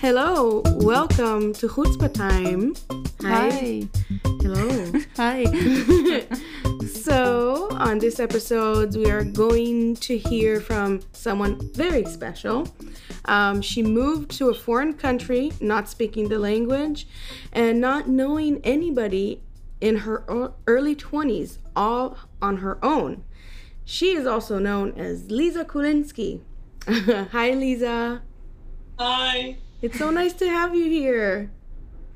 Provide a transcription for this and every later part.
Hello, welcome to Chutzpah Time. Hi. Hello. Hi. so, on this episode, we are going to hear from someone very special. Um, she moved to a foreign country, not speaking the language, and not knowing anybody in her early 20s, all on her own. She is also known as Lisa Kulinski. Hi, Lisa. Hi. It's so nice to have you here.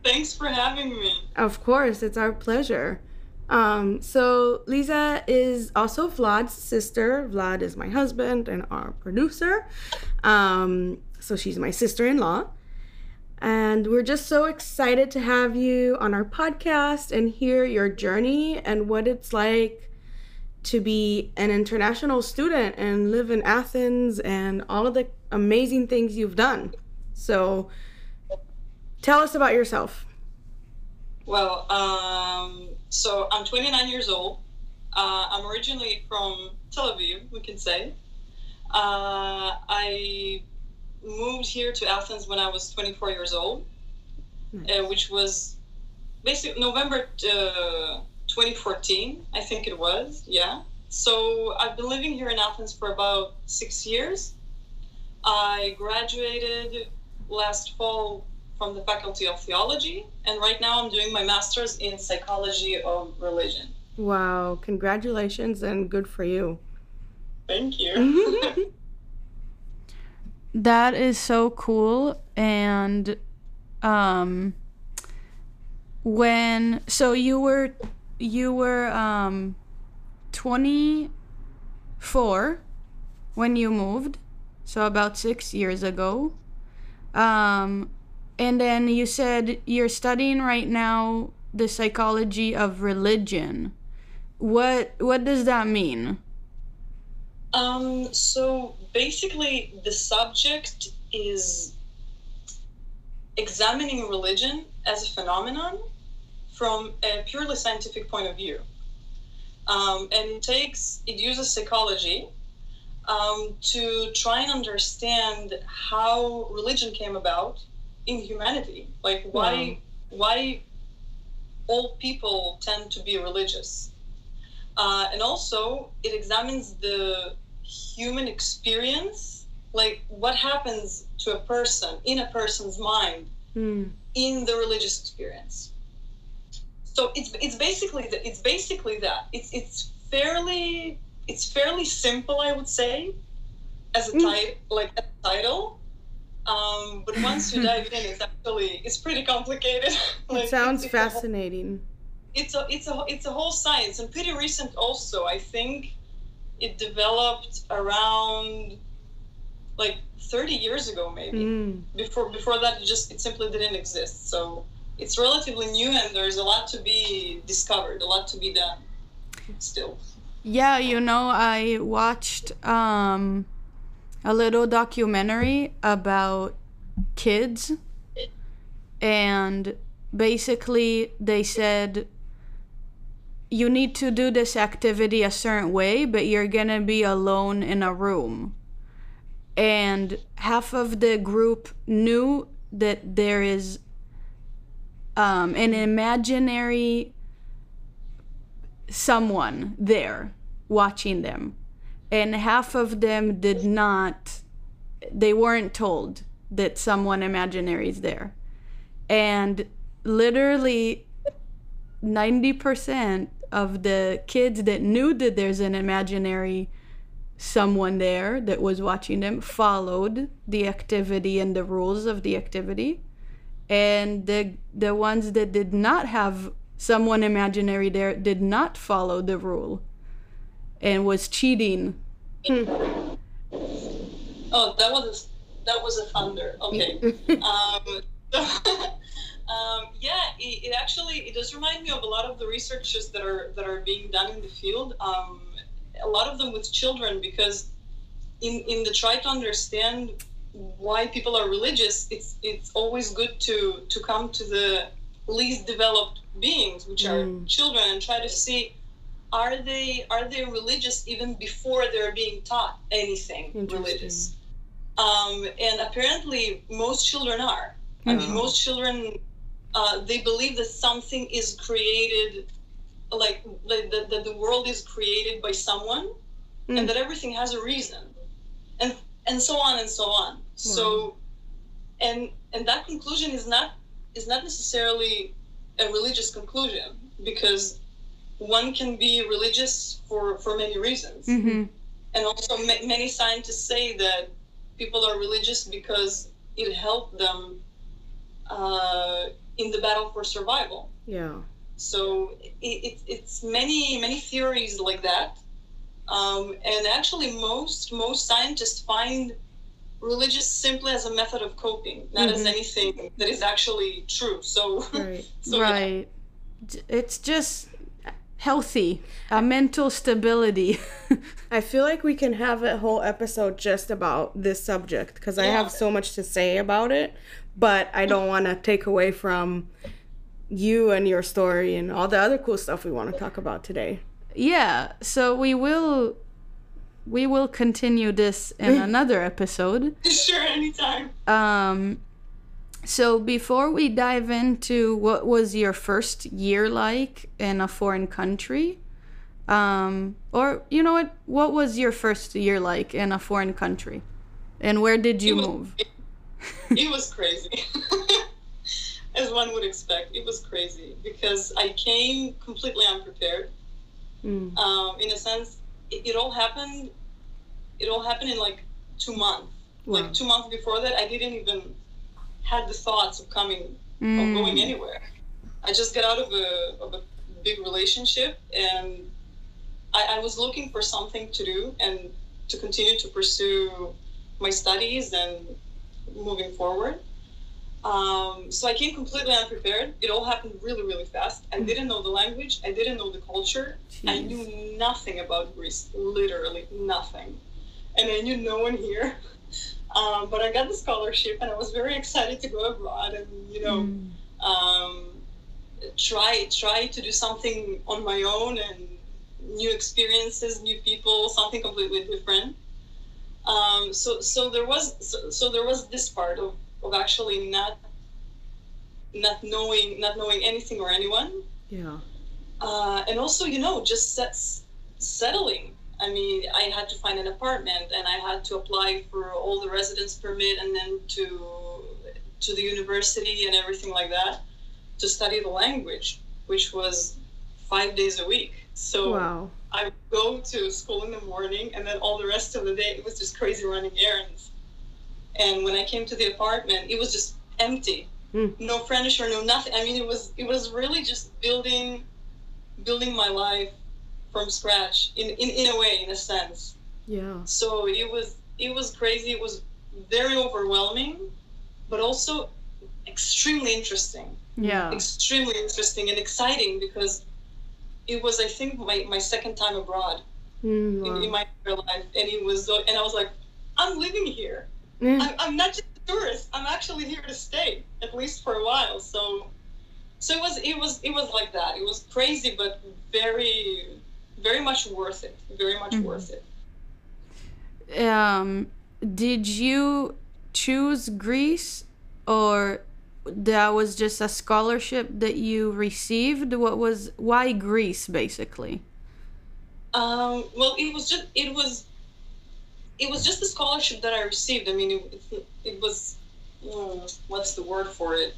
Thanks for having me. Of course, it's our pleasure. Um, so Lisa is also Vlad's sister. Vlad is my husband and our producer. Um, so she's my sister-in-law. And we're just so excited to have you on our podcast and hear your journey and what it's like to be an international student and live in Athens and all of the amazing things you've done. So tell us about yourself. Well, um, so I'm 29 years old. Uh, I'm originally from Tel Aviv, we can say. Uh, I moved here to Athens when I was 24 years old, uh, which was basically November uh, 2014, I think it was. Yeah. So I've been living here in Athens for about six years. I graduated last fall from the Faculty of Theology, and right now I'm doing my master's in psychology of religion. Wow, congratulations and good for you. Thank you. that is so cool and um when so you were you were um 24 when you moved so about 6 years ago. Um and then you said you're studying right now the psychology of religion. What what does that mean Um, so basically, the subject is examining religion as a phenomenon from a purely scientific point of view. Um, and it takes, it uses psychology um, to try and understand how religion came about in humanity. Like why, why all people tend to be religious. Uh, and also, it examines the human experience, like what happens to a person in a person's mind Hmm. in the religious experience. So it's it's basically that it's basically that it's it's fairly it's fairly simple, I would say, as a Mm. title like a title. Um, but once you dive in, it's actually it's pretty complicated. Like, It sounds it's- it's a whole- fascinating. it's a it's a it's a whole science and pretty recent also i think it developed around like 30 years ago maybe. Hmm. before before that it just it simply didn't exist. So it's relatively new and there's a lot to be discovered a lot to be done still. Yeah, you know, I watched um, a little documentary about kids, and basically, they said you need to do this activity a certain way, but you're gonna be alone in a room. And half of the group knew that there is um, an imaginary someone there watching them and half of them did not they weren't told that someone imaginary is there and literally 90% of the kids that knew that there's an imaginary someone there that was watching them followed the activity and the rules of the activity. And the the ones that did not have someone imaginary there did not follow the rule and was cheating. Oh that was a, that was a thunder. Okay. Um, um, yeah it, it actually it does remind me of a lot of the researches that are that are being done in the field um, a lot of them with children because in in the try to understand why people are religious it's it's always good to to come to the least developed beings, which are Mm. children, and try to see are they are they religious even before they're being taught anything religious. Um, and apparently, most children are. I mean, most children uh, they believe that something is created, like like that, that the world is created by someone, Mm. and that everything has a reason, and and so on and so on. So, and and that conclusion is not is not necessarily a religious conclusion because one can be religious for for many reasons Mm-hmm. and also ma- many scientists say that people are religious because it helped them uh, in the battle for survival Yeah. so it, it, it's many many theories like that um, and actually most most scientists find religious simply as a method of coping not as Mhm. anything that is actually true so, Right. so right. J- It's just healthy, a mental stability. I feel like we can have a whole episode just about this subject because I have so much to say about it, but I don't want to take away from you and your story and all the other cool stuff we want to talk about today. yeah, so we will we will continue this in another episode. sure anytime Um, so before we dive into what was your first year like in a foreign country, um, or you know what, what was your first year like in a foreign country, and where did you was- move? It was crazy. As one would expect it was crazy because i came completely unprepared. Mm. um, in a sense it, it all happened it all happened in like two months. Wow. like two months before that i didn't even had the thoughts of coming of Mm, going anywhere. I just got out of a, of a big relationship and I, I was looking for something to do and to continue to pursue my studies and moving forward um, so I came completely unprepared. It all happened really, really fast. I didn't know the language. I didn't know the culture. I knew nothing about Greece, literally nothing. And I knew no one here. Um, but I got the scholarship and I was very excited to go abroad and, you know, Mm. um, try try to do something on my own and new experiences, new people, something completely different. Um, so so there was so, so there was this part of, of actually not not knowing not knowing anything or anyone Yeah. uh, and also you know just set, settling i mean i had to find an apartment and i had to apply for all the residence permit and then to to the university and everything like that to study the language which was five days a week so Wow. I would go to school in the morning, and then all the rest of the day it was just crazy running errands. And when I came to the apartment, it was just empty, Hmm. no furniture, no nothing. I mean, it was it was really just building, building my life from scratch in, in, in a way, in a sense. Yeah. So it was it was crazy. It was very overwhelming, but also extremely interesting Yeah. extremely interesting and exciting because it was I think my, my second time abroad Mm, in, in my entire life and it was so- and I was like I'm living here. Mm. I'm, I'm not just a tourist. I'm actually here to stay at least for a while. So so it was it was it was like that. It was crazy but very very much worth it. Very much Mhm. worth it. Um, did you choose Greece, or that was just a scholarship that you received? What was why Greece, basically? Um, well, it was just it was it was just a scholarship that I received. I mean, it, it, it was mm, what's the word for it?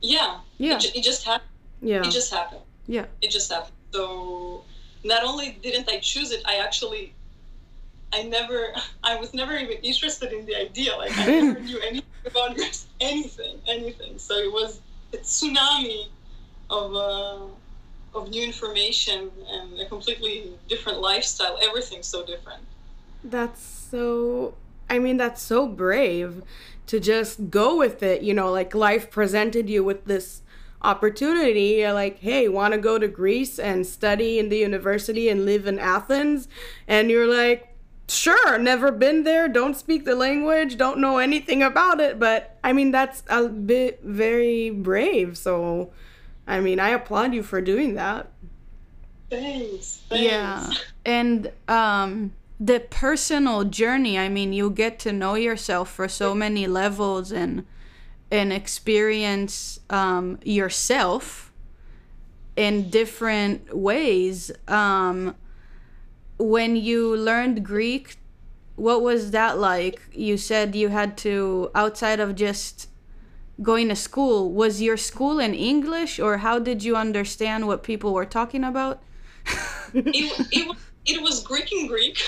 Yeah, Yeah. It, it just happened. Yeah. It just happened. Yeah. It just happened. So not only didn't I choose it, I actually I never I was never even interested in the idea. Like I never knew anything about Greece, anything, anything. So it was a tsunami of uh, of new information and a completely different lifestyle. Everything's so different. That's so. I mean, that's so brave to just go with it. You know, like life presented you with this opportunity. You're like, hey, want to go to Greece and study in the university and live in Athens? And you're like, sure, never been there, don't speak the language, don't know anything about it. But I mean, that's a bit very brave. So I mean, I applaud you for doing that. Thanks. thanks. Yeah. And um the personal journey, I mean, you get to know yourself for so many levels and and experience um yourself in different ways. Um when you learned Greek, what was that like? You said you had to outside of just going to school, was your school in English or how did you understand what people were talking about? it, it, was, it was Greek in Greek.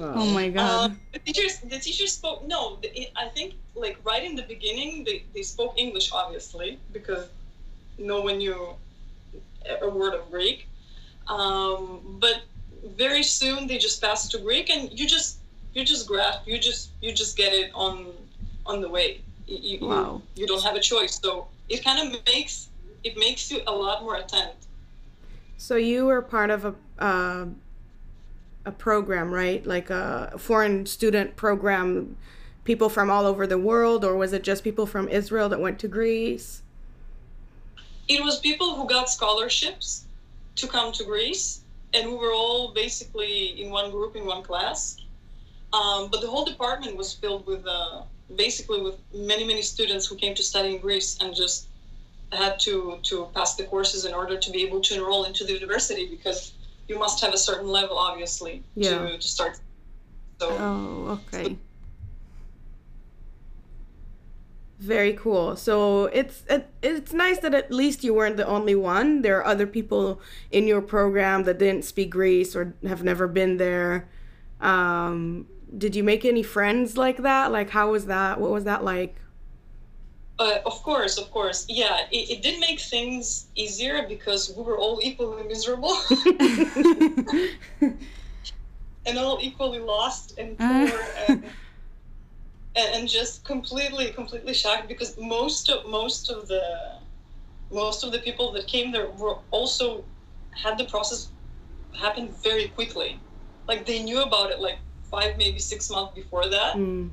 Oh my god. Uh, the teachers, the teachers spoke. No, the, it, I think like right in the beginning they, they spoke English obviously because no one knew a word of Greek. Um, but very soon they just pass to Greek, and you just you just grasp, you just you just get it on on the way. You, you, Wow. you don't have a choice, so it kind of makes it makes you a lot more attentive. So you were part of a uh, a program, right? Like a foreign student program, people from all over the world, or was it just people from Israel that went to Greece? it was people who got scholarships to come to Greece, and we were all basically in one group in one class. Um, but the whole department was filled with uh, basically with many many students who came to study in Greece and just had to to pass the courses in order to be able to enroll into the university because you must have a certain level obviously Yeah. to, to start. So Oh, okay. Very cool. So it's it, it's nice that at least you weren't the only one. There are other people in your program that didn't speak Greece or have never been there. Um, did you make any friends like that? Like, how was that? What was that like? Uh, of course, of course. Yeah, it, it did make things easier because we were all equally miserable and all equally lost and poor and, and and just completely, completely shocked because most of most of the most of the people that came there were also had the process happen very quickly. Like they knew about it like five, maybe six months before that Mm,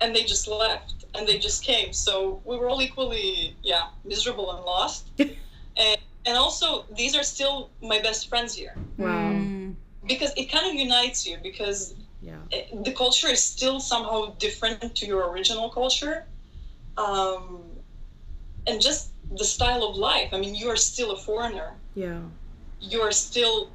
and they just left and they just came so we were all equally yeah miserable and lost and and also these are still my best friends here wow. Mm. because it kind of unites you because Yeah. it, the culture is still somehow different to your original culture um, and just the style of life i mean you are still a foreigner Yeah. you're still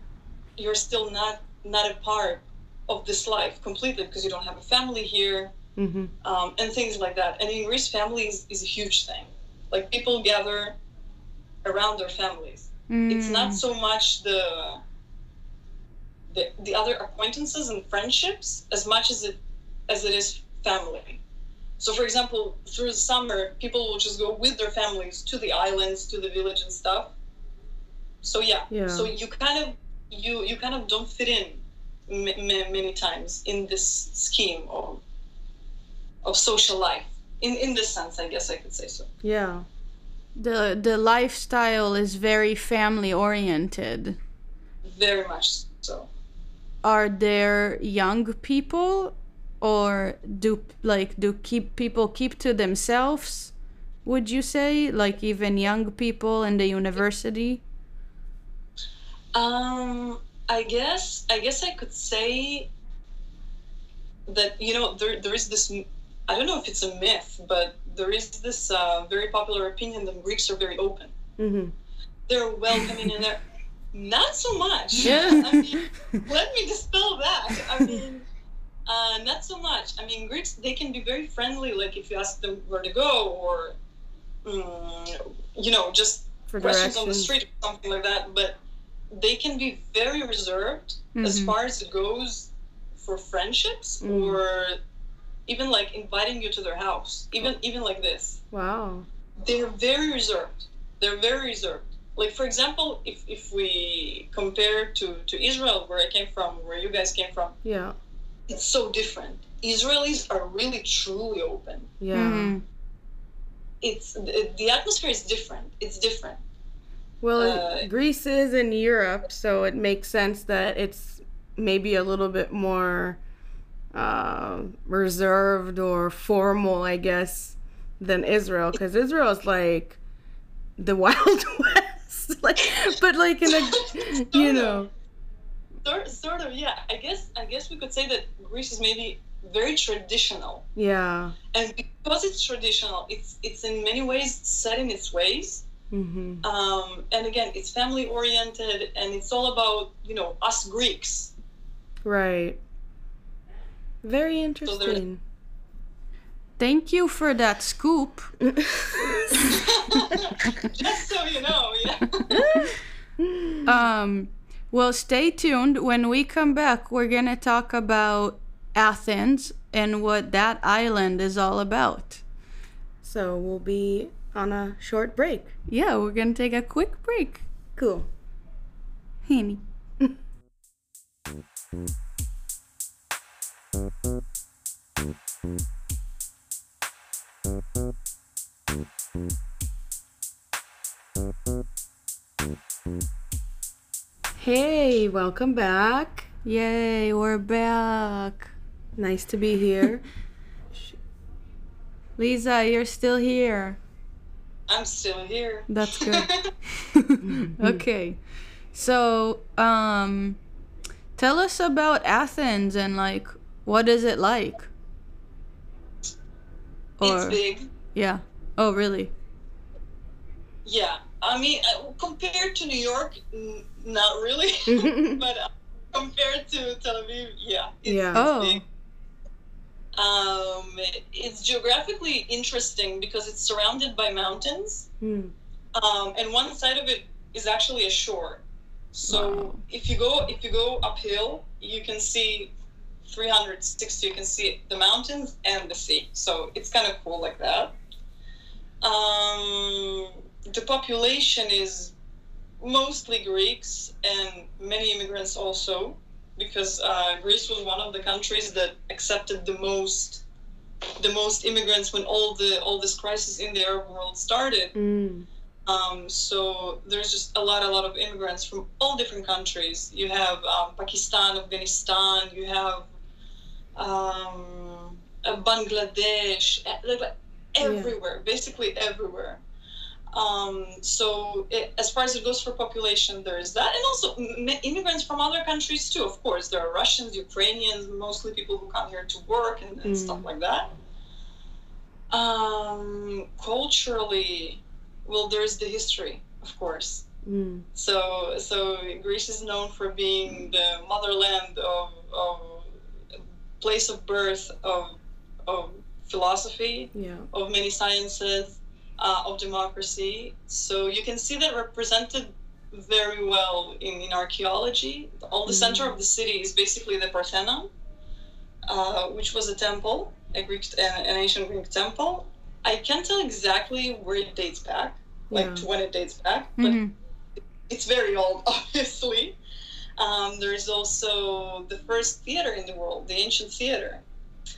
you're still not not a part of this life completely because you don't have a family here Mm-hmm. um, and things like that. And in Greece, families is is a huge thing. Like people gather around their families. It's not Mm. so much the, the the other acquaintances and friendships as much as it as it is family. So, for example, through the summer, people will just go with their families to the islands, to the village, and stuff. So yeah, Yeah. so you kind of you you kind of don't fit in m- m- many times in this scheme of of social life. In in this sense, I guess I could say so. Yeah. The the lifestyle is very family oriented. Very much so. Are there young people or do like do keep people keep to themselves? Would you say like even young people in the university? Um, I guess I guess I could say that you know there there is this i don't know if it's a myth, but there is this uh, very popular opinion that Greeks are very open. Mm-hmm. They're welcoming and they're not so much. Yeah. I mean, let me dispel that. I mean, uh, not so much. I mean, Greeks they can be very friendly. Like if you ask them where to go or mm, you know just For questions on the street or something like that, but they can be very reserved as Mhm. far as it goes for friendships Mm. or even like inviting you to their house, even even like this. Wow. They're very reserved. They're very reserved. Like for example, if, if we compare to, to Israel, where I came from, where you guys came from, Yeah. it's so different. Israelis are really truly open. Yeah. Mhm. It's the, the atmosphere is different. It's different. Well, Uh, Greece is in Europe, so it makes sense that it's maybe a little bit more uh, reserved or formal, I guess, than Israel. Because Israel is like the Wild West, like, but like in a, you know, Sort, sort of, yeah. I guess I guess we could say that Greece is maybe very traditional, yeah. and because it's traditional, it's it's in many ways set in its ways. hmm Um, and again, it's family oriented, and it's all about you know us Greeks. Right. Very interesting. Thank you for that scoop. Just so you know, yeah. Um, well, stay tuned. When we come back, we're going to talk about Athens and what that island is all about. so we'll be on a short break. Yeah, we're going to take a quick break. Cool. Henny. Hey, welcome back. Yay, we're back. Nice to be here. Lisa, you're still here. I'm still here. That's good. okay. So, um tell us about Athens and like what is it like? It's big. yeah. Oh, really? Yeah. I mean, uh, compared to New York, n- not really. but uh, compared to Tel Aviv, yeah. It's, Yeah. it's Oh. big. Um, it's geographically interesting because it's surrounded by mountains, Hmm. um, and one side of it is actually a shore. So Wow. if you go if you go uphill, you can see 360. You can see the mountains and the sea. So it's kind of cool like that. Um, the population is mostly Greeks and many immigrants also, because uh, Greece was one of the countries that accepted the most the most immigrants when all the all this crisis in the Arab world started. Mm. Um, so there's just a lot, a lot of immigrants from all different countries. You have um, Pakistan, Afghanistan. You have um, Bangladesh. like, Everywhere, basically everywhere. Um, so it, as far as it goes for population, there is that, and also m- immigrants from other countries too. Of course, there are Russians, Ukrainians, mostly people who come here to work and, and Mm. stuff like that. Um, culturally, well, there's the history, of course. Mm. So, so Greece is known for being the motherland of, of place of birth of, of philosophy, Yeah. of many sciences, uh, of democracy. So you can see that represented very well in, in archaeology. All the center of the city is basically the Parthenon, uh, which was a temple, a Greek, an, an ancient Greek temple. I can't tell exactly where it dates back, like Yeah. to when it dates back, but Mhm. it's very old, obviously. Um, there is also the first theater in the world, the ancient theater.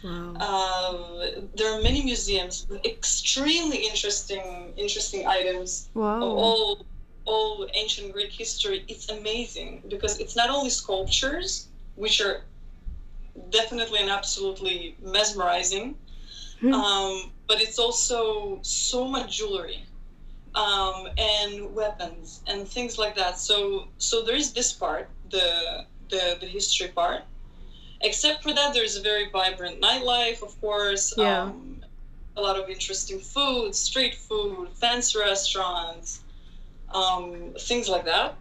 Wow. Uh, there are many museums with extremely interesting, interesting items of Wow. all, all ancient Greek history. It's amazing because it's not only sculptures, which are definitely and absolutely mesmerizing, Hmm. um, but it's also so much jewelry um, and weapons and things like that. So so there is this part, the the the history part. Except for that, there's a very vibrant nightlife, of course. Yeah. Um, a lot of interesting food, street food, fancy restaurants, um, things like that.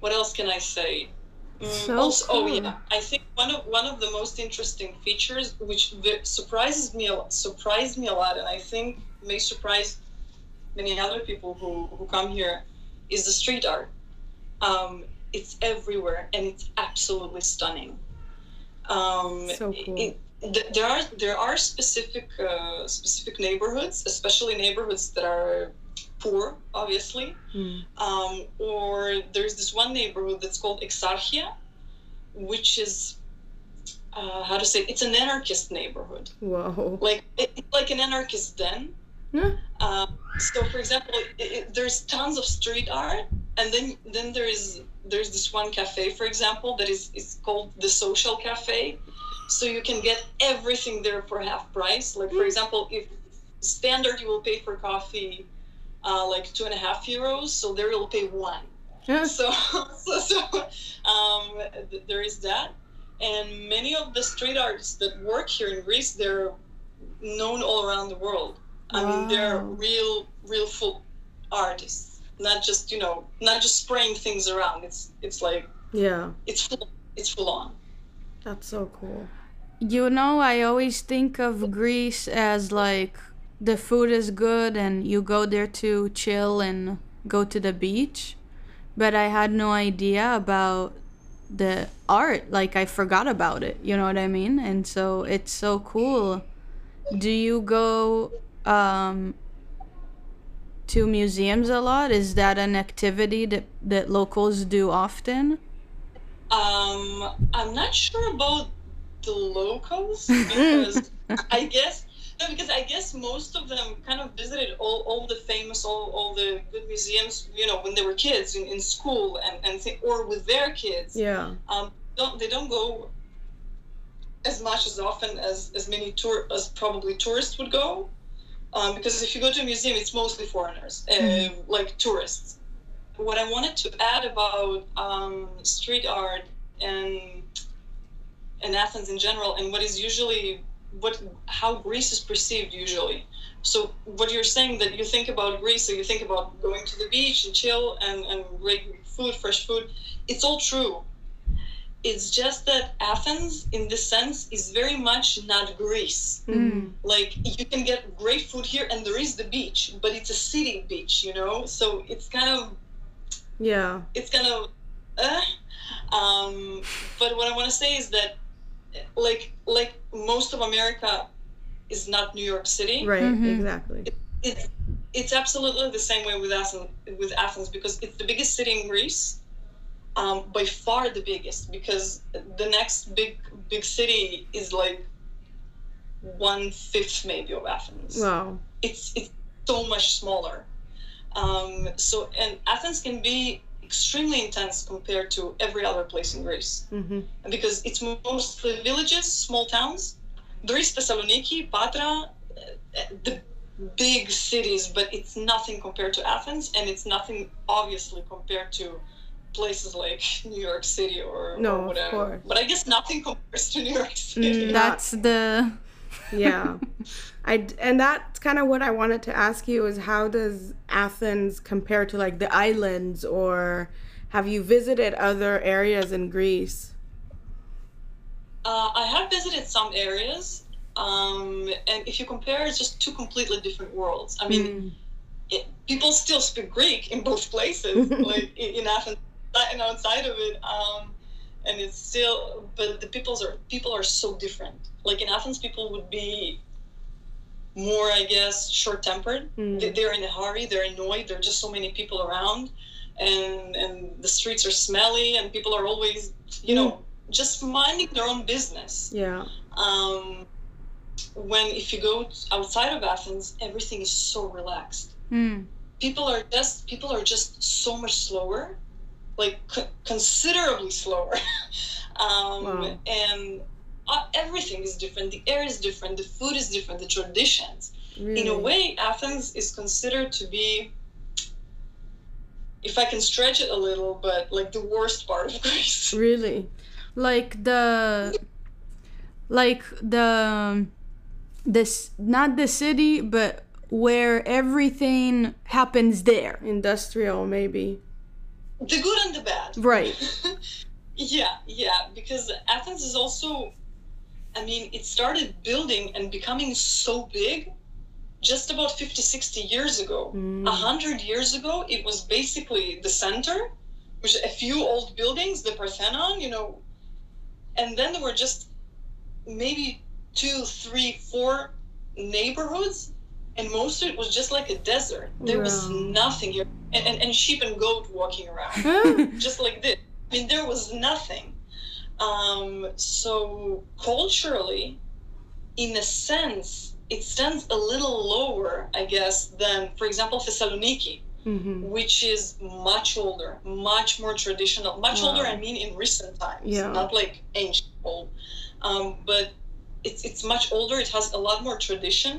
What else can I say? Mm, So also, oh yeah, I think one of one of the most interesting features, which surprises me a lot, surprised me a lot, and I think may surprise many other people who, who come here, is the street art. Um, it's everywhere, and it's absolutely stunning. Um, So cool. it- th- there are there are specific uh, specific neighborhoods, especially neighborhoods that are poor, obviously. Mm. Um, or there's this one neighborhood that's called Exarchia, which is uh, how to say it's an anarchist neighborhood, Whoa. like it, like an anarchist den. Yeah. Um, so, for example, it, there's tons of street art, and then then there is there's this one cafe, for example, that is is called the Social Cafe. So you can get everything there for half price. Like for example, if standard you will pay for coffee uh, like two and a half euros. So there you'll pay one. Yeah. So, so, so um, th- there is that. And many of the street artists that work here in Greece, they're known all around the world. I mean, they're real, real full artists. Not just you know, not just spraying things around. It's it's like Yeah. it's full, it's full on. That's so cool. You know, I always think of Greece as like the food is good and you go there to chill and go to the beach. But I had no idea about the art. Like, I forgot about it. You know what I mean? And so it's so cool. Do you go um, to museums a lot? Is that an activity that, that locals do often? Um, I'm not sure about the locals because I guess no, because I guess most of them kind of visited all, all the famous, all, all the good museums, you know, when they were kids in, in school and, and th- or with their kids. Yeah. Um, don't they don't go as much as often as as many tour as probably tourists would go, um, because if you go to a museum, it's mostly foreigners, uh, like tourists. What I wanted to add about um, street art and and Athens in general, and what is usually what how Greece is perceived usually. So what you're saying that you think about Greece, so you think about going to the beach and chill and, and great food, fresh food. It's all true. It's just that Athens, in this sense, is very much not Greece. Mm. Like you can get great food here, and there is the beach, but it's a city beach, you know. So it's kind of Yeah. it's kind of uh, um, but what i want to say is that like like most of america is not new york city Right. Mhm. Exactly. it's it's absolutely the same way with athens with athens because it's the biggest city in greece um, by far the biggest because the next big big city is like one fifth maybe of athens Wow. it's it's so much smaller. Um, so and Athens can be extremely intense compared to every other place in Greece Mm-hmm. Because it's mostly villages, small towns. There is Thessaloniki, Patra, the big cities, but it's nothing compared to Athens, and it's nothing obviously compared to places like New York City or, No, or of whatever. course. But I guess nothing compares to New York City. Mm. That's the. Yeah. I d- and that's kind of what I wanted to ask you is how does Athens compare to like the islands or have you visited other areas in Greece? Uh, I have visited some areas, um, and if you compare, it's just two completely different worlds. I mean, Mm. it, people still speak Greek in both places, like in, in Athens and outside of it. Um, and it's still, but the peoples are people are so different. Like in Athens, people would be more, I guess, short-tempered. Mm. They, they're in a hurry. They're annoyed. There are just so many people around, and and the streets are smelly, and people are always, you know, just minding their own business Yeah. um, when if you go outside of Athens, everything is so relaxed. Mm. People are just people are just so much slower, like co- considerably slower, um, Wow. and uh, everything is different. The air is different. The food is different. The traditions. Really. In a way, Athens is considered to be. If I can stretch it a little, but like the worst part of Greece. Really. like the like the this not the city but where everything happens there Industrial maybe. The good and the bad. right Yeah, yeah, because Athens is also, I mean, it started building and becoming so big just about 50, 60 years ago. Mm. A hundred years ago, it was basically the center, which a few old buildings, the Parthenon, you know, and then there were just maybe two, three, four neighborhoods, and most of it was just like a desert. There was nothing here, and, and, and sheep and goat walking around just like this. I mean, there was nothing. Um, so culturally, in a sense, it stands a little lower, I guess, than, for example, Thessaloniki, Mhm. which is much older, much more traditional. Much Wow. older, I mean, in recent times, Yeah. not like ancient old. Um, but it's it's much older. It has a lot more tradition.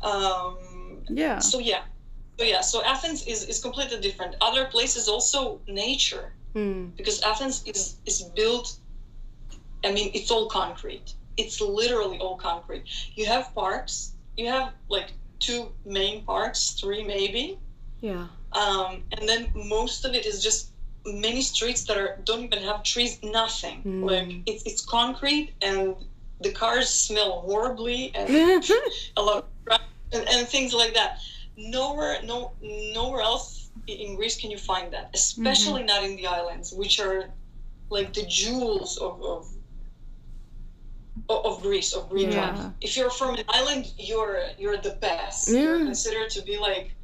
Um, yeah so yeah so yeah, so Athens is, is completely different. Other places also nature Mm. because Athens is is built. I mean, it's all concrete. It's literally all concrete. You have parks. You have like two main parks, three maybe, Yeah. um, and then most of it is just many streets that are don't even have trees. Nothing. Mm. Like it's it's concrete, and the cars smell horribly, and a lot of and, and things like that. Nowhere, no, nowhere else in Greece can you find that, especially mm-hmm. not in the islands, which are like the jewels of of, of Greece, of Greek Yeah. life. If you're from an island, you're you're the best. You're considered to be like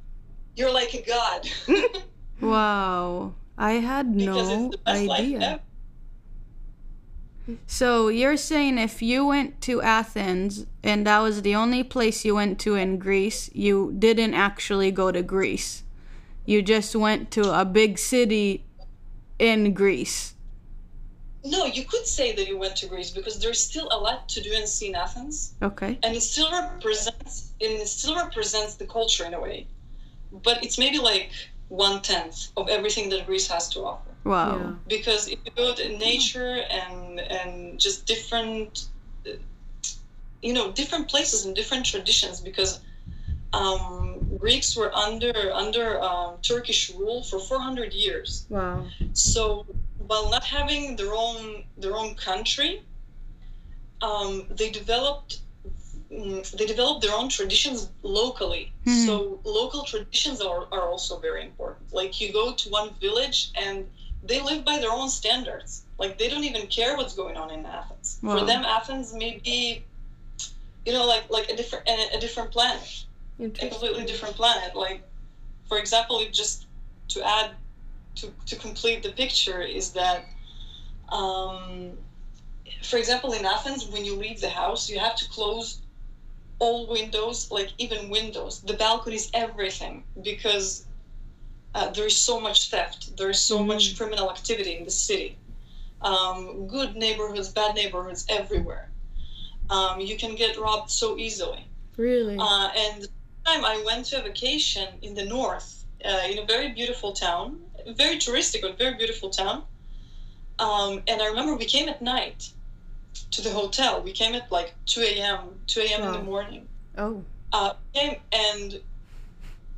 you're like a god Wow. I had because no it's the best life idea. So you're saying if you went to Athens and that was the only place you went to in Greece, you didn't actually go to Greece. You just went to a big city in Greece. No, you could say that you went to Greece because there's still a lot to do and see in Athens. Okay. and it still represents and it still represents the culture in a way but it's maybe like one tenth of everything that greece has to offer Wow. Yeah. because if you go to nature and and just different you know different places and different traditions because um, greeks were under under um, turkish rule for 400 years Wow. so while not having their own their own country, um, they developed mm, they developed their own traditions locally. Mhm. So local traditions are, are also very important. Like you go to one village and they live by their own standards. Like they don't even care what's going on in Athens. Wow. For them, Athens may be, you know, like like a different a, a different planet a completely different planet. Like, for example, just to add to to complete the picture is that, um, for example, in Athens, when you leave the house, you have to close all windows, like even windows, the balconies, everything, because uh, there is so much theft. There is so much criminal activity in the city. Um, good neighborhoods, bad neighborhoods, everywhere. Um, you can get robbed so easily. Really? Uh, and the time I went to a vacation in the north, uh, in a very beautiful town, very touristic but very beautiful town. Um, and I remember we came at night to the hotel. We came at like 2 a.m. 2 a.m. in the morning. Oh. Uh, came and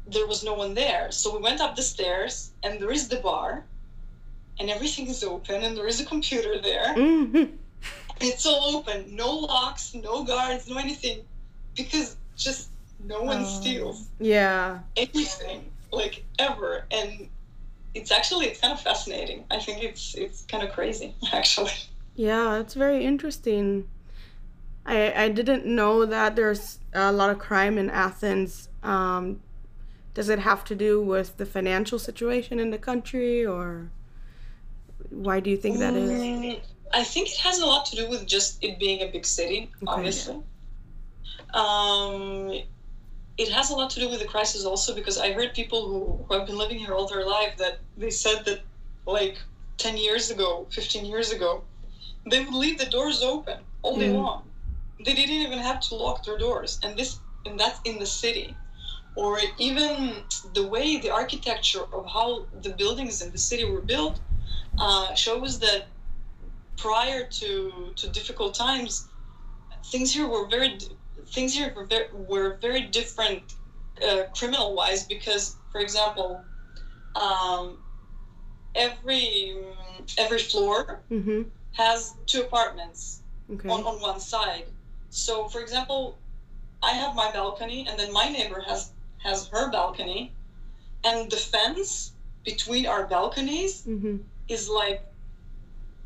there was no one there. So we went up the stairs, and there is the bar, and everything is open, and there is a computer there. Mhm. It's all open, no locks, no guards, no anything, because just no one Oh. steals Yeah. anything like ever, and it's actually it's kind of fascinating. I think it's it's kind of crazy actually. Yeah, it's very interesting. I I didn't know that there's a lot of crime in Athens. Um, does it have to do with the financial situation in the country, or why do you think that is? Mm, I think it has a lot to do with just it being a big city, obviously. Um, it has a lot to do with the crisis also because I heard people who, who have been living here all their life that they said that like 10 years ago, 15 years ago, they would leave the doors open all day Mm. long. They didn't even have to lock their doors. And this and that's in the city. Or even the way the architecture of how the buildings in the city were built uh, shows that prior to to difficult times, things here were very things here were very, were very different uh, criminal wise because, for example, um, every every floor Mm-hmm. has two apartments Okay. on, on one side. So, for example, I have my balcony, and then my neighbor has has her balcony, and the fence between our balconies Mm-hmm. is like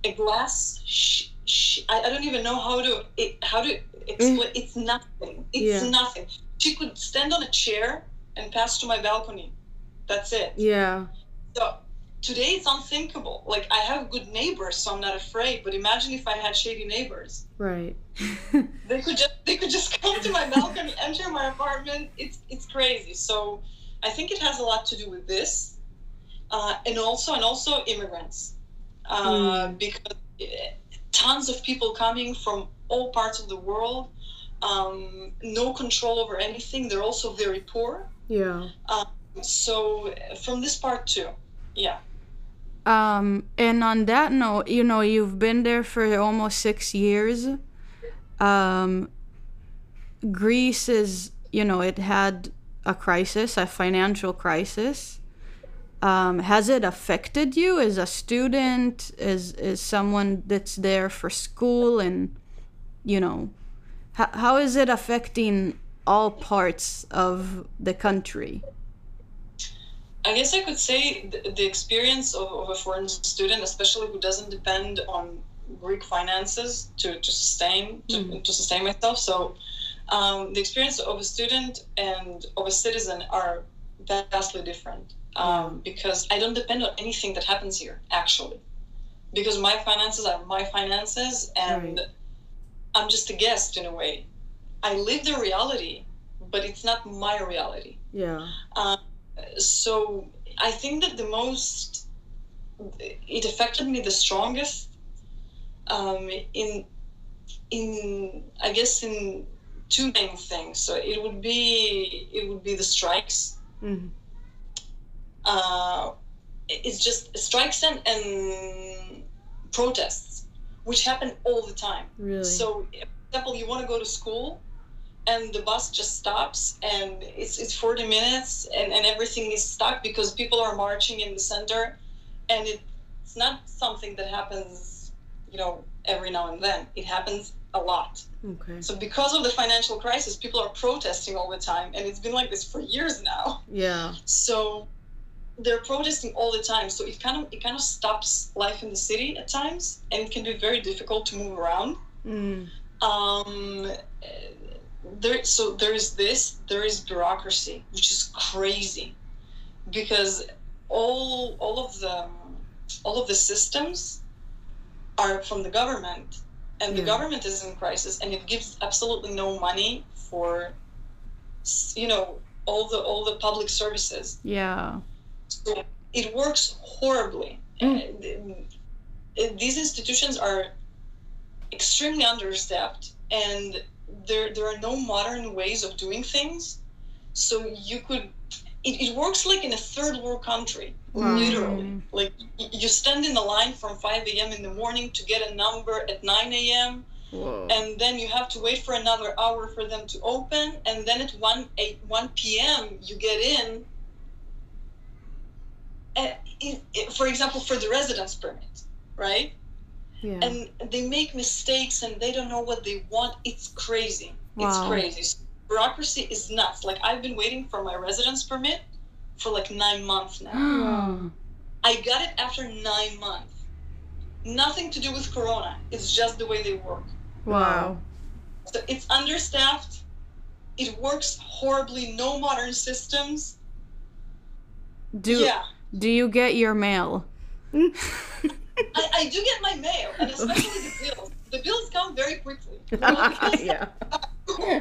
a glass. Sh- sh- I, I don't even know how to it, how to explain. It's nothing. It's Yeah. nothing. She could stand on a chair and pass to my balcony. That's it. Yeah. So today it's unthinkable. Like I have good neighbors, so I'm not afraid. But imagine if I had shady neighbors. Right. They could just they could just come to my balcony, enter my apartment. It's it's crazy. So I think it has a lot to do with this, uh, and also and also immigrants, uh, because eh, tons of people coming from all parts of the world, um, no control over anything. They're also very poor. Yeah. so from this part too, yeah. Um, and on that note, you know, you've been there for almost six years. Um, Greece is, you know, it had a crisis, a financial crisis. Um, has it affected you as a student, as as someone that's there for school, and you know, how, how is it affecting all parts of the country? I guess I could say the, the experience of, of a foreign student, especially who doesn't depend on Greek finances to, to sustain to, Mm. to sustain myself. So um, the experience of a student and of a citizen are vastly different um, because I don't depend on anything that happens here actually, because my finances are my finances and Right. I'm just a guest in a way. I live the reality, but it's not my reality Yeah. So I think that the most it affected me the strongest um, in in I guess in two main things. So it would be it would be the strikes. hmm Uh, it's just strikes and, and protests, which happen all the time. Really. So, for example, you want to go to school, and the bus just stops, and it's it's forty minutes, and, and everything is stuck because people are marching in the center, and it, it's not something that happens, you know, every now and then. It happens a lot. okay. So because of the financial crisis, people are protesting all the time, and it's been like this for years now. Yeah. So they're protesting all the time. So it kind of it kind of stops life in the city at times, and it can be very difficult to move around Mm. um there so there is this there is bureaucracy which is crazy because all all of the all of the systems are from the government and the Yeah. government is in crisis and it gives absolutely no money for you know all the all the public services Yeah. so it works horribly. Mm. These institutions are extremely understaffed, and there there are no modern ways of doing things. So you could, it, it works like in a third world country, Wow. literally. Mm. Like you stand in the line from 5 a.m. in the morning to get a number at 9 a.m Whoa. and then you have to wait for another hour for them to open and then at 1 8 1 p.m you get in and it, it- for example for the residence permit right yeah. and they make mistakes and they don't know what they want it's crazy it's crazy So bureaucracy is nuts like i've been waiting for my residence permit for like nine months now i got it after nine months nothing to do with corona it's just the way they work wow. So it's understaffed. It works horribly. No modern systems. Do yeah, do you get your mail? I, I do get my mail, and especially the bills. The bills come very quickly. yeah.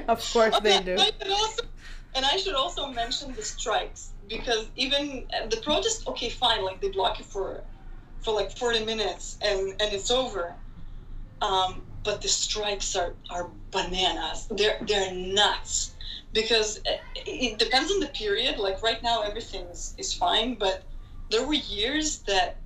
Of course they do. I also, and I should also mention the strikes because even uh, the protest, okay, fine, like they block you for, for like forty minutes, and and it's over. Um, but the strikes are are bananas. They're they're nuts because it, it depends on the period. Like right now, everything is, is fine, but there were years that,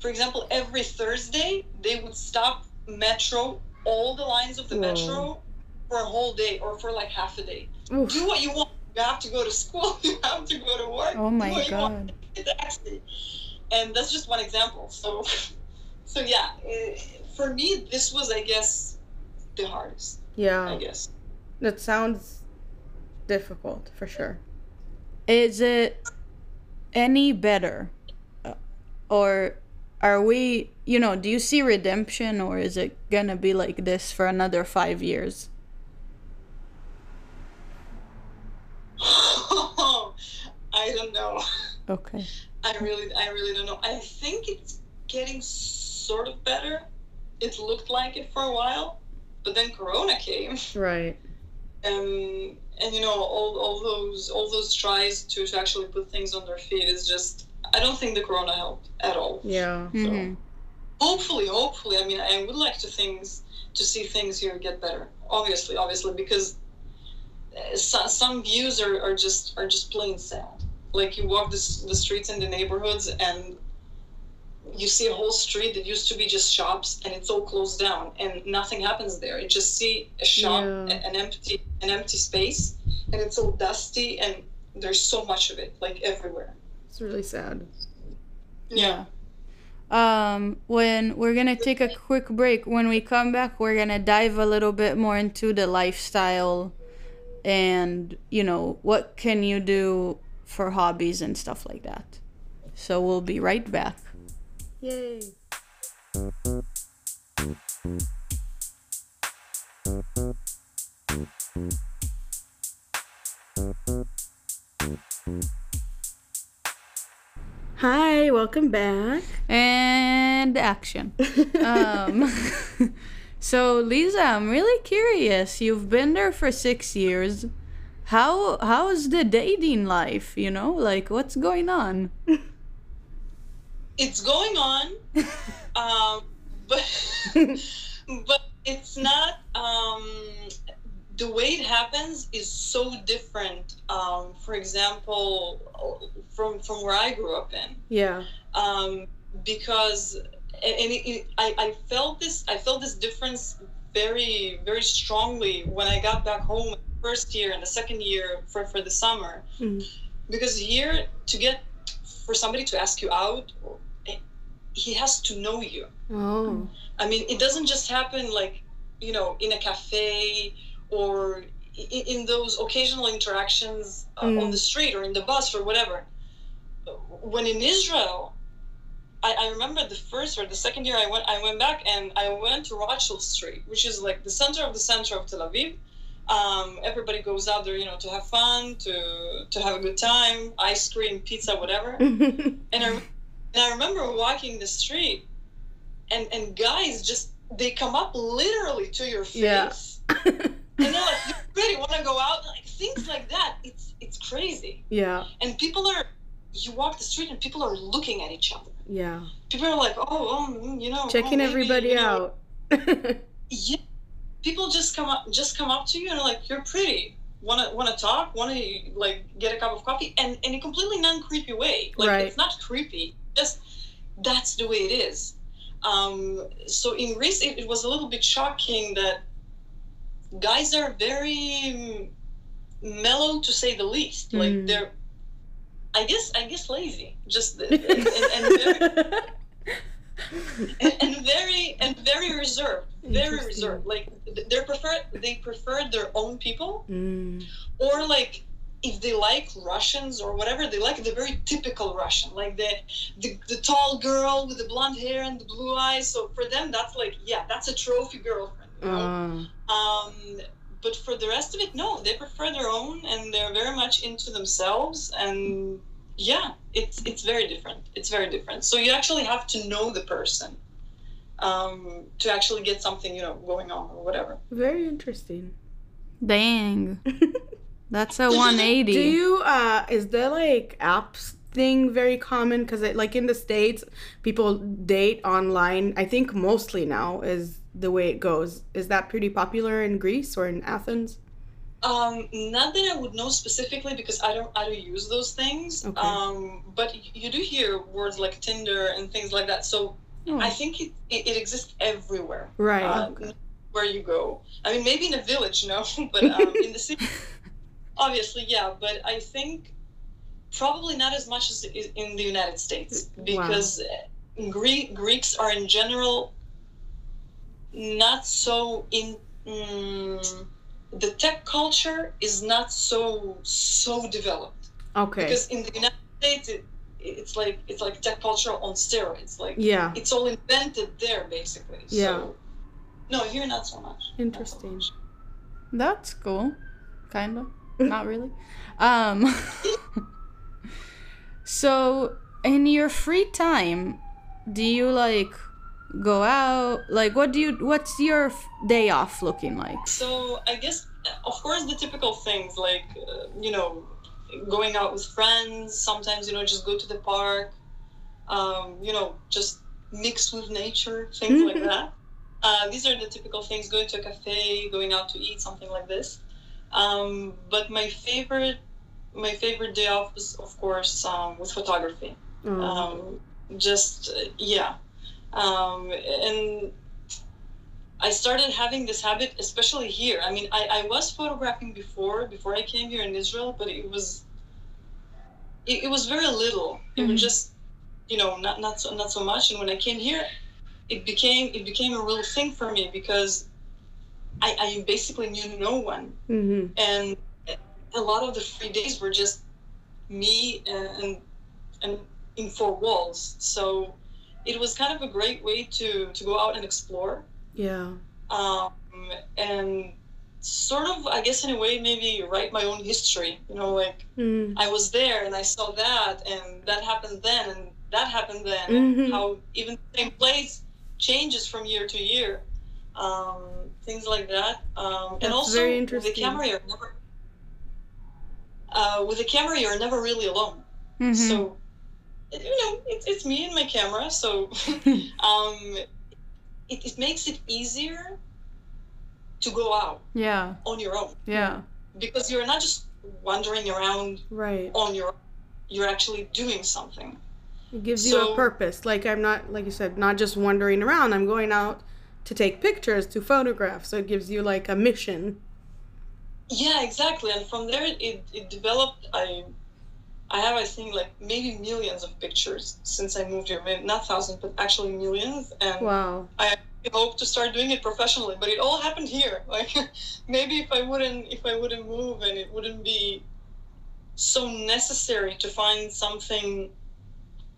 for example, every Thursday they would stop metro, all the lines of the Whoa. metro, for a whole day or for like half a day. Oof. Do what you want. You have to go to school. You have to go to work. Oh do my what you want. god. And that's just one example. So, so yeah, eh, for me, this was, I guess, the hardest. Yeah. I guess. That sounds difficult for sure. Is it any better? Uh, Or are we, you know, do you see redemption or is it going to be like this for another 5 years? I don't know. Okay. I really, I really don't know. I think it's getting sort of better. It looked like it for a while, but then Corona came, Right. and and you know all, all those all those tries to, to actually put things on their feet is just. I don't think the Corona helped at all. Yeah. Mhm. hopefully hopefully i mean i would like to things to see things here get better obviously obviously because uh, so, some views are, are just are just plain sad Like you walk the, the streets in the neighborhoods and you see a whole street that used to be just shops and it's all closed down and nothing happens there. You just see a shop, Yeah. an empty an empty space and it's all dusty and there's so much of it like everywhere. It's really sad. Yeah. Um, when we're gonna take a quick break, when we come back, we're gonna dive a little bit more into the lifestyle and, you know, what can you do for hobbies and stuff like that. So we'll be right back. Yay. Hi, welcome back. And action. um, so Lisa, I'm really curious. You've been there for six years. How how's the dating life? You know, like what's going on? It's going on. um, but but it's not um, the way it happens is so different um, for example from from where i grew up in Yeah. um, because and it, it, I, I felt this i felt this difference very very strongly when i got back home first year and the second year for, for the summer Mhm. because here to get for somebody to ask you out eh, he has to know you Oh. I mean, it doesn't just happen like, you know, in a cafe or in, those occasional interactions uh, Mm. on the street or in the bus or whatever. When in Israel, I, I remember the first or the second year I went, I went back and I went to Rothschild Street, which is like the center of the center of Tel Aviv. Um, everybody goes out there, you know, to have fun, to to have a good time, ice cream, pizza, whatever. And I, and I remember walking the street, and and guys just they come up literally to your face, Yeah. and they're like, "You really want to go out?" Like things like that. It's it's crazy, yeah. and people are. You walk the street and people are looking at each other. Yeah. People are like, "Oh, um, you know, oh, Checking maybe, everybody you know." out. Yeah, people just come up just come up to you and like, "You're pretty." Want to want to talk? Want to like get a cup of coffee? And in a completely non creepy way. Like Right. it's not creepy. Just that's the way it is. Um, so in Greece, it, it was a little bit shocking that guys are very mellow, to say the least. Like Mm. they're, I guess, I guess lazy. Just and, and, and very and, and very and very reserved. Very reserved. Like they prefer they prefer their own people, Mm. or like if they like Russians or whatever, they like the very typical Russian, like the, the the tall girl with the blonde hair and the blue eyes. So for them, that's like yeah, that's a trophy girlfriend. You know? Uh, Um, but for the rest of it, no, they prefer their own, and they're very much into themselves. And yeah, it's it's very different. It's very different. So you actually have to know the person um, to actually get something, you know, going on or whatever. very interesting. Dang. That's a 180. Do you uh is there like apps thing very common because like in the states people date online i think mostly now is the way it goes is that pretty popular in greece or in athens Um, not that I would know specifically because I don't I don't use those things. Okay. Um, but you do hear words like Tinder and things like that. So Oh. I think it, it, it exists everywhere. right uh, where you go. I mean, maybe in a village, no, but um, in the city, obviously, yeah. But I think probably not as much as in the United States because uh Greek Greeks are in general not so in. Mm, the tech culture is not so so developed okay because in the United States it, it's like it's like tech culture on steroids like yeah it's all invented there basically. Yeah. So, no, here not so much. Not so Interesting. much. That's cool. Kind of. Not really. Um So, in your free time, do you like go out? Like what do you what's your f- day off looking like? So I guess, of course, the typical things like uh, you know, going out with friends. Sometimes you know, just go to the park. Um, you know, just mix with nature, things like that. Uh, these are the typical things: going to a cafe, going out to eat, something like this. Um, but my favorite my favorite day off was, of course, um, with photography. Oh. Um, just uh, yeah, um, and I started having this habit, especially here. I mean, I, I was photographing before before I came here in Israel, but it was it, it was very little. It Mhm. was just you know not not so not so much. And when I came here, it became it became a real thing for me because I, I basically knew no one hmm and a lot of the free days were just me and and, and in four walls so it was kind of a great way to to go out and explore Yeah. um, and sort of i guess in a way maybe write my own history you know like Mm. i was there and i saw that and that happened then and that happened then Mhm. and how even the same place changes from year to year um, things like that um, and also very with the camera you're never uh, with the camera you're never really alone Mhm. so you know it's, it's me and my camera so um, it, it makes it easier to go out yeah, on your own yeah, because you're not just wandering around Right. on your you're actually doing something It gives you a purpose. Like I'm not, like you said, not just wandering around. I'm going out to take pictures, to photograph. So it gives you like a mission. yeah exactly and from there it, it developed i i have i think like maybe millions of pictures since i moved here maybe not thousands but actually millions and Wow. I hope to start doing it professionally, but it all happened here. Like maybe if I wouldn't if I wouldn't move and it wouldn't be so necessary to find something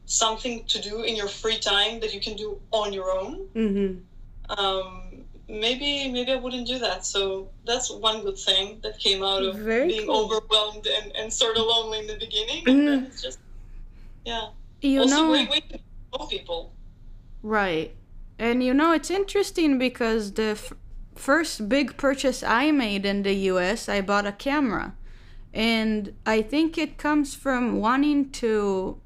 something to do in your free time that you can do on your own. Mm-hmm. Um, maybe maybe I wouldn't do that. So that's one good thing that came out of Very being cool. overwhelmed and, and sort of lonely in the beginning. Mm. And then it's just yeah. you also know, great way to know people. Right. And you know, it's interesting because the f- first big purchase I made in the US, I bought a camera. And I think it comes from wanting to,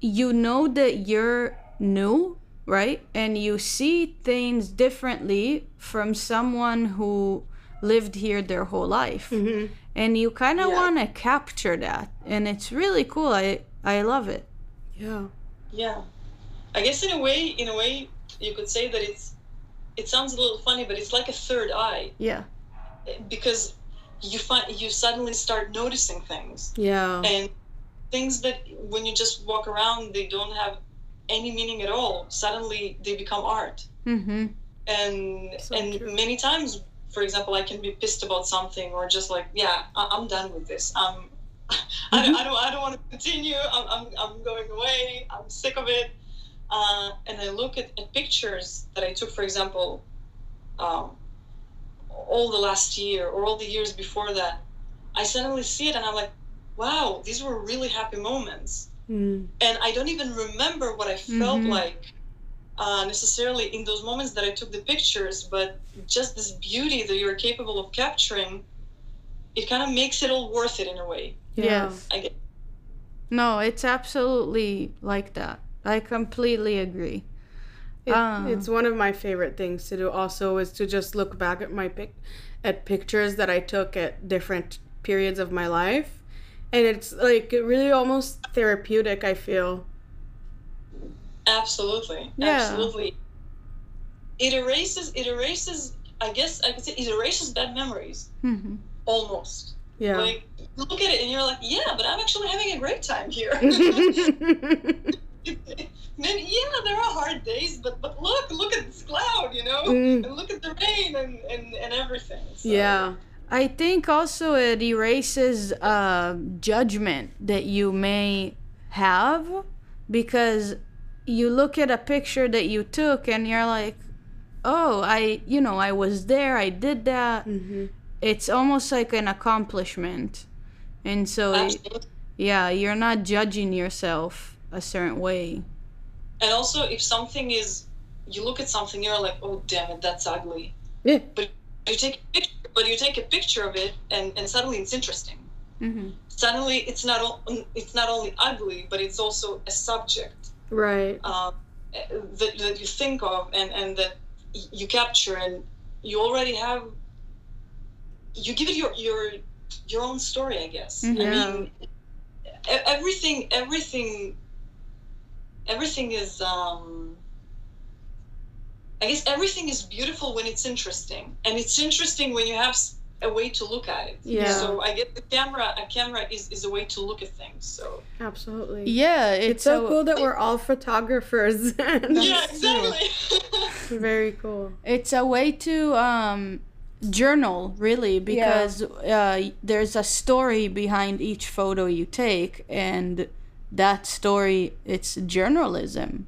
you know, that you're new, right? And you see things differently from someone who lived here their whole life. Mm-hmm. And you kind of Yeah. want to capture that. And it's really cool. I, I love it. Yeah. Yeah, I guess in a way, in a way, you could say that it's. It sounds a little funny, but it's like a third eye Yeah. because you find you suddenly start noticing things Yeah. and things that when you just walk around they don't have any meaning at all. Suddenly they become art, Mm-hmm. and So and true. many times, for example, I can be pissed about something or just like, yeah, I- I'm done with this. I'm. I don't, I don't, I don't want to continue. I'm, I'm, I'm going away. I'm sick of it. Uh, and I look at, at pictures that I took, for example, um, all the last year or all the years before that. I suddenly see it and I'm like, wow, these were really happy moments. Mm. And I don't even remember what I felt Mhm. like uh, necessarily in those moments that I took the pictures, but just this beauty that you're capable of capturing, it kind of makes it all worth it in a way. Yeah. Yes. I get, No, it's absolutely like that. I completely agree. It, Ah. It's one of my favorite things to do. Also, is to just look back at my pic, at pictures that I took at different periods of my life, and it's like really almost therapeutic. I feel. absolutely, Yeah. absolutely. It erases, it erases. I guess I could say it erases bad memories Mhm. almost. Yeah. Like look at it and you're like, yeah, but I'm actually having a great time here. Then yeah, there are hard days, but but look, look at this cloud, you know, Mm. and look at the rain and and, and everything. So, yeah. I think also it erases uh, judgment that you may have because you look at a picture that you took and you're like, oh, I, you know, I was there, I did that. hmm It's almost like an accomplishment. And so, Absolutely. yeah, you're not judging yourself a certain way. And also, if something is, you look at something, you're like, oh damn it, that's ugly. Yeah. But you take a picture, but you take a picture of it, and and suddenly it's interesting. Mm-hmm. Suddenly, it's not o- it's not only ugly, but it's also a subject Right. um, that, that you think of and and that you capture, and you already have. You give it your your your own story, I guess. I mean, e- everything, everything, everything is. um I guess everything is beautiful when it's interesting, and it's interesting when you have a way to look at it. Yeah. So I get the camera. A camera is, is a way to look at things. So Absolutely. Yeah, it's, It's so a- cool that we're all photographers. yeah, exactly. Very cool. It's a way to um, journal, really, because uh, there's a story behind each photo you take, and that story, it's journalism.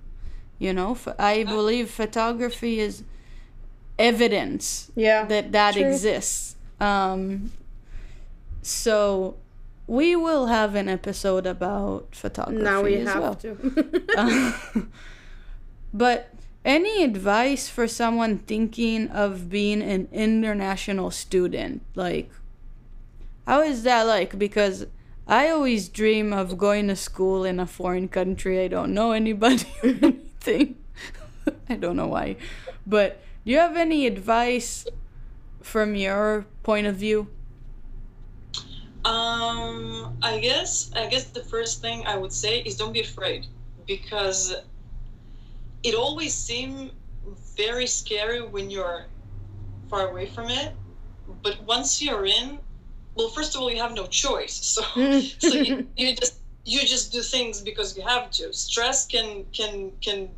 You know, i believe photography is evidence Yeah. that that True. exists. Um, so we will have an episode about photography now we as have well. to. but any advice for someone thinking of being an international student? Like, how is that like? Because I always dream of going to school in a foreign country. I don't know anybody or anything. I don't know why. But do you have any advice from your point of view? Um, I guess I guess the first thing I would say is don't be afraid because it always seems very scary when you're far away from it. But once you're in, well, first of all, you have no choice. So so you, you just you just do things because you have to. Stress can can can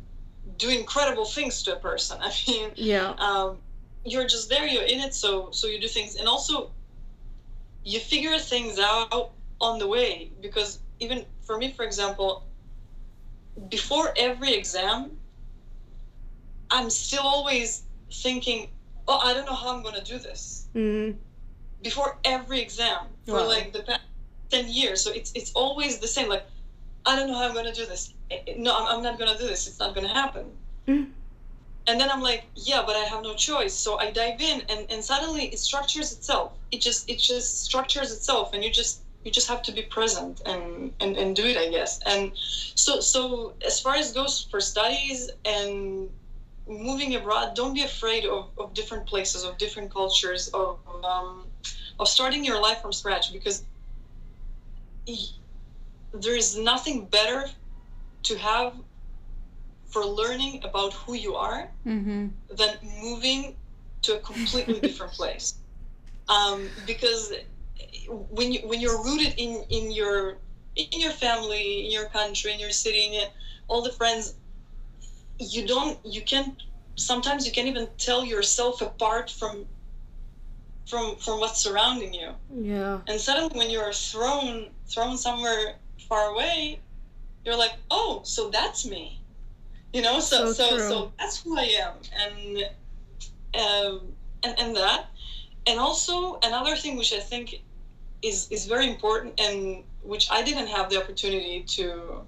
do incredible things to a person. I mean, yeah. um, you're just there you're in it so so you do things and also you figure things out on the way because even for me for example before every exam i'm still always thinking oh i don't know how i'm going to do this Mm. before every exam for Wow. like the past 10 years so it's it's always the same like i don't know how i'm going to do this. Eh, eh, no i'm, I'm not going to do this it's not going to happen. Mm. and then i'm like yeah but i have no choice. So i dive in and, and suddenly it structures itself. It just it just structures itself and you just you just have to be present and, and and do it i guess. And so so as far as goes for studies and moving abroad don't be afraid of, of different places of different cultures of um, of starting your life from scratch because there is nothing better to have for learning about who you are Mm-hmm. than moving to a completely different place um, because when you when you're rooted in in your in your family in your country in your city in your, all the friends you don't you can't sometimes you can't even tell yourself apart from from from what's surrounding you Yeah. and suddenly when you're thrown thrown somewhere far away you're like oh so that's me. You know so So so so, that's who i am. And um and, and that and also another thing which i think is is very important and which i didn't have the opportunity to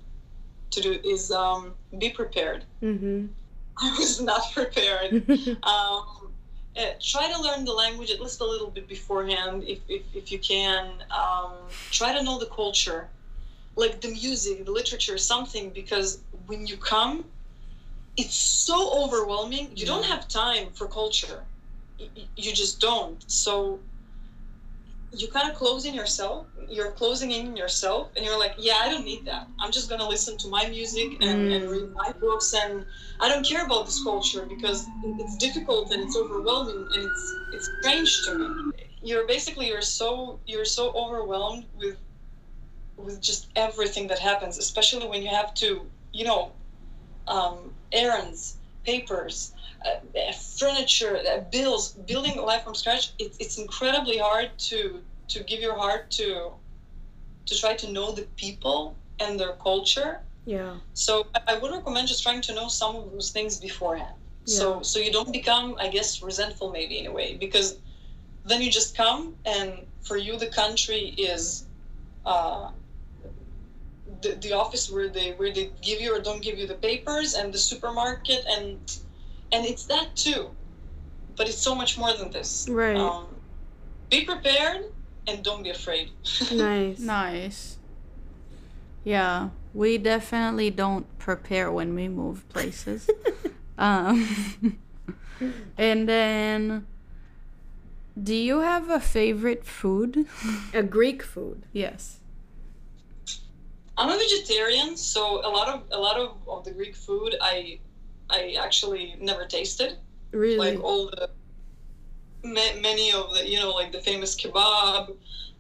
to do is um be prepared. Mm-hmm. i was not prepared. Um, uh, try to learn the language at least a little bit beforehand if, if, if you can. Um, try to know the culture like the music the literature something because when you come it's so overwhelming. You don't have time for culture. You just don't. So you kind of close in yourself you're closing in yourself and you're like yeah i don't need that i'm just going to listen to my music and, and Mm. read my books and I don't care about this culture because it's difficult and it's overwhelming and it's it's strange to me. You're basically you're so you're so overwhelmed with with just everything that happens, especially when you have to you know um, errands, papers, uh, furniture, uh, bills, building a life from scratch. It's it's incredibly hard to to give your heart to to try to know the people and their culture yeah. so I- would recommend just trying to know some of those things beforehand. So Yeah. so you don't become, I guess, resentful maybe in a way because then you just come and for you the country is uh, the, the office where they where they give you or don't give you the papers and the supermarket and and it's that too, but it's so much more than this. Right. Um, be prepared and don't be afraid. nice. Nice. Yeah, we definitely don't prepare when we move places. um, and then Do you have a favorite food? A Greek food. Yes. I'm a vegetarian, so a lot of a lot of, of the Greek food I I actually never tasted. Really? Like all the ma- many of the you know like the famous kebab,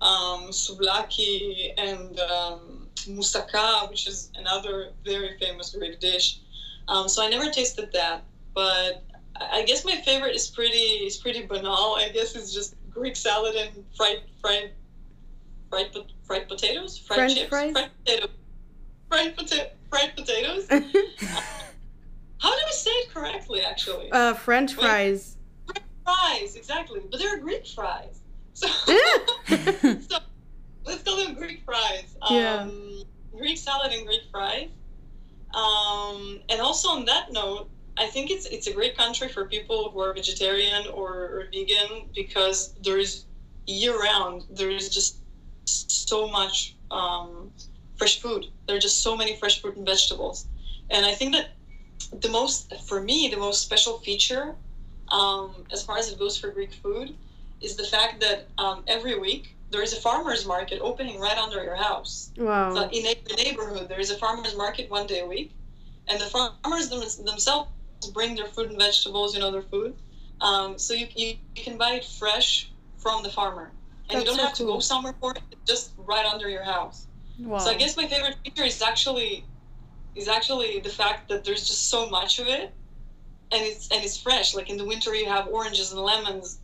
um, souvlaki, and um, moussaka, which is another very famous Greek dish. Um, so I never tasted that, but I guess my favorite is pretty is pretty banal. I guess it's just Greek salad and fried fried fried pot- fried potatoes, fried French chips, fries? fried potatoes, fried, pota- fried potatoes. How do we say it correctly? Actually, uh, French fries. French fries exactly, but they're Greek fries. So, so let's call them Greek fries. Um, Yeah. Greek salad and Greek fries. Um, and also on that note, I think it's it's a great country for people who are vegetarian or, or vegan because there is year round there is just so much um, fresh food. There are just so many fresh fruit and vegetables, and I think that the most for me the most special feature um, as far as it goes for Greek food is the fact that um, every week there is a farmers market opening right under your house. Wow. So in the neighborhood, there is a farmers market one day a week, and the farmers them, themselves bring their fruit and vegetables, you know, their food. Um, so you, you, you can buy it fresh from the farmer, and That's you don't so have to go somewhere for it. It's just right under your house. Wow. So I guess my favorite feature is actually is actually the fact that there's just so much of it, and it's and it's fresh. Like in the winter, you have oranges and lemons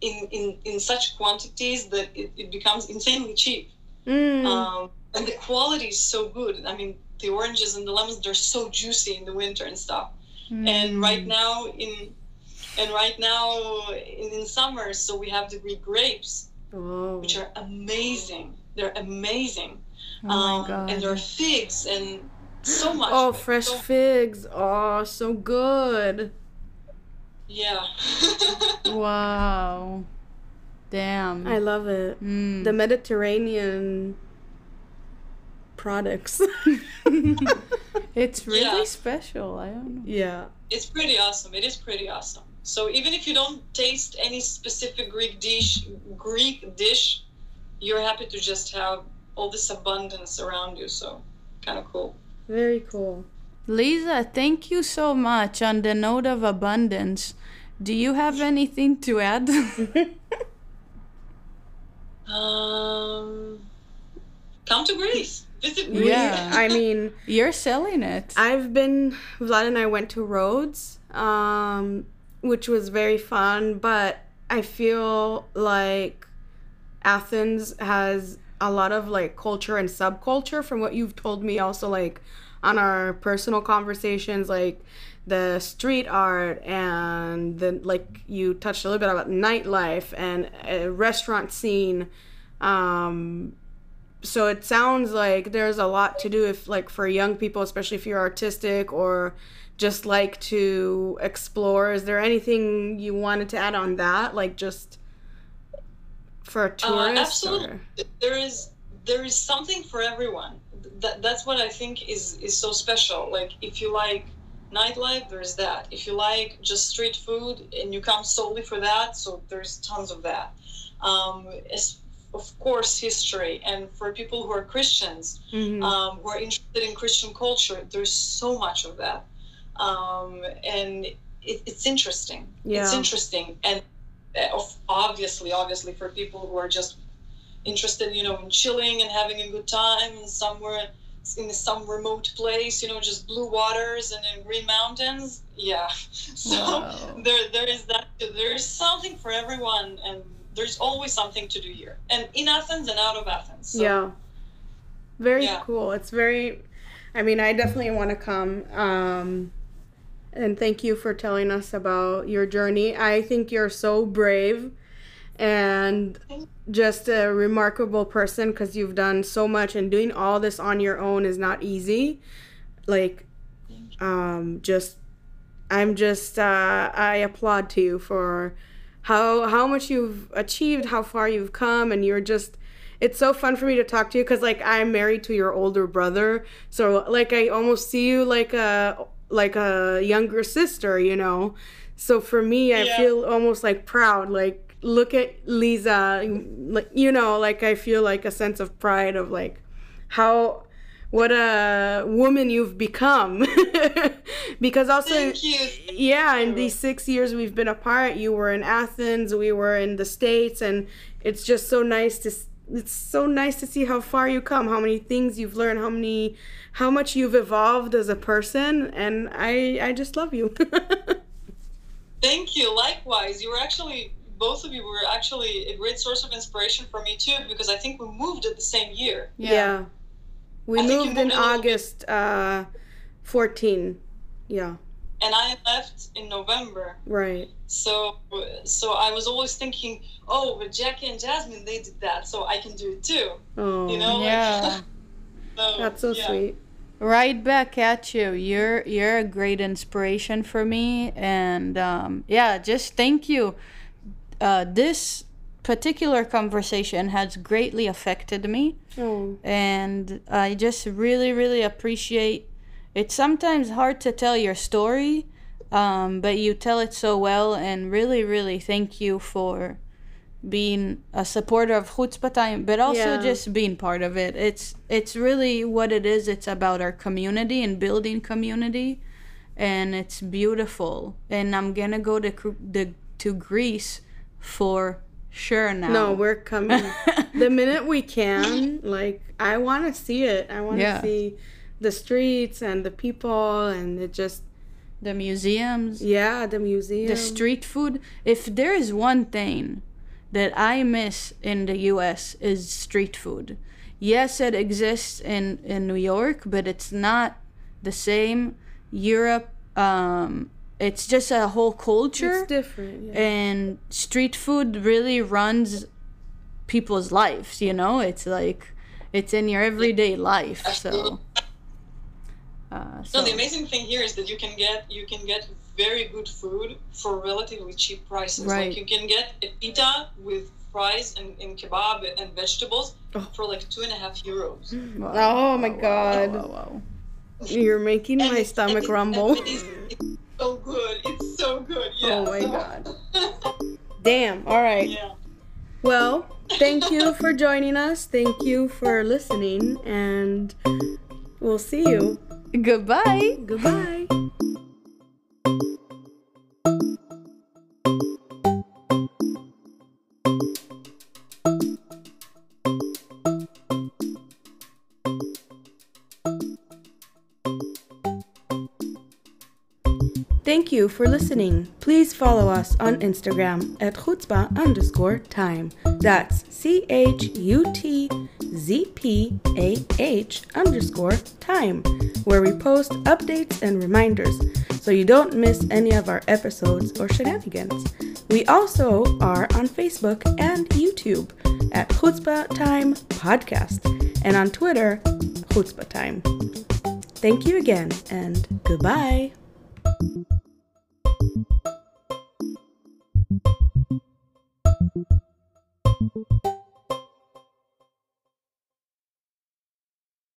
in in, in such quantities that it, it becomes insanely cheap. Mm. Um, and the quality is so good. I mean, the oranges and the lemons they're so juicy in the winter and stuff. And right now in and right now in, in summer, so we have the Greek grapes, oh. which are amazing. They're amazing. Oh my um, god. And there are figs and so much. Oh, of fresh So- figs. Oh, so good. Yeah. Wow. Damn. I love it. Mm. The Mediterranean products. it's really Yeah. special. I don't know. yeah. it's pretty awesome. It is pretty awesome. So even if you don't taste any specific Greek dish, Greek dish, you're happy to just have all this abundance around you. So kind of cool. Very cool. Lisa, thank you so much. On the note of abundance, do you have anything to add? Um, come to Greece. Visit Greece. Yeah. I mean, You're selling it. I've been Vlad and I went to Rhodes, um, which was very fun, but I feel like Athens has a lot of like culture and subculture from what you've told me also like on our personal conversations like the street art and the like you touched a little bit about nightlife and a restaurant scene. Um so it sounds like there's a lot to do if like for young people especially if you're artistic or just like to explore. Is there anything you wanted to add on that? Like just for a Uh, tourist absolutely. or- There is there is something for everyone. That, that's what I think is is so special. Like if you like nightlife, there's that. If you like just street food and you come solely for that, so there's tons of that. Um, of course, history, and for people who are Christians, Mhm. um, who are interested in Christian culture, there's so much of that, um, and it, it's interesting. It's interesting, and uh, obviously, obviously, for people who are just interested, you know, in chilling and having a good time and somewhere in some remote place, you know, just blue waters and then green mountains. Yeah. So Wow. there, there is that. There is something for everyone, and there's always something to do here, and in Athens and out of Athens. So, yeah very Yeah. cool it's very i mean i definitely want to come um and thank you for telling us about your journey. I think you're so brave and just a remarkable person because you've done so much and doing all this on your own is not easy. Like um just i'm just uh i applaud to you for how how much you've achieved how far you've come and you're just it's so fun for me to talk to you because like i'm married to your older brother. So like i almost see you like a like a younger sister you know so for me i Yeah. feel almost like proud like look at Lisa, like you know, like I feel like a sense of pride of like how what a woman you've become. because also yeah, in these 6 years we've been apart, you were in Athens, we were in the States and it's just so nice to it's so nice to see how far you come, how many things you've learned, how many how much you've evolved as a person and I I just love you. Thank you. Likewise, you were actually both of you were actually a great source of inspiration for me too because I think we moved at the same year. Yeah. We I think you moved in moved bit- August uh 14. Yeah, and I left in November. right. So so I was always thinking, oh, but Jackie and Jasmine they did that, so I can do it too. Oh. You know? Yeah. So, That's so yeah. sweet. right back at you you're you're a great inspiration for me and um, yeah just thank you uh, this particular conversation has greatly affected me Oh. and i just really really appreciate it's sometimes hard to tell your story um, but you tell it so well and really really thank you for being a supporter of chutzpah time but also Yeah. just being part of it it's it's really what it is it's about our community and building community and it's beautiful and i'm gonna go to the to greece for sure now No, we're coming. the minute we can, like I want to see it. I want to Yeah. see the streets and the people and it just the museums yeah, the museum. the street food if there is one thing that i miss in the us is street food yes it exists in in new york but it's not the same europe um it's just a whole culture It's different. Yeah. and street food really runs people's lives you know it's like it's in your everyday life so uh, so No, the amazing thing here is that you can get you can get very good food for relatively cheap prices. Right. Like you can get a pita with fries and, and kebab and vegetables Oh. for like two and a half euros. Oh my God. wow, wow. You're making And my it's- and stomach it's- rumble. and it's, it's so good. It's so good. Yeah. Oh my God. Damn. All right. yeah. Well, thank you for joining us. Thank you for listening and we'll see you. Goodbye Goodbye. Thank you for listening. Please follow us on Instagram at chutzpah underscore time. That's C H U T ZPAH underscore time, where we post updates and reminders so you don't miss any of our episodes or shenanigans. We also are on Facebook and YouTube at Chutzpah Time Podcast and on Twitter, Chutzpah Time. Thank you again and goodbye.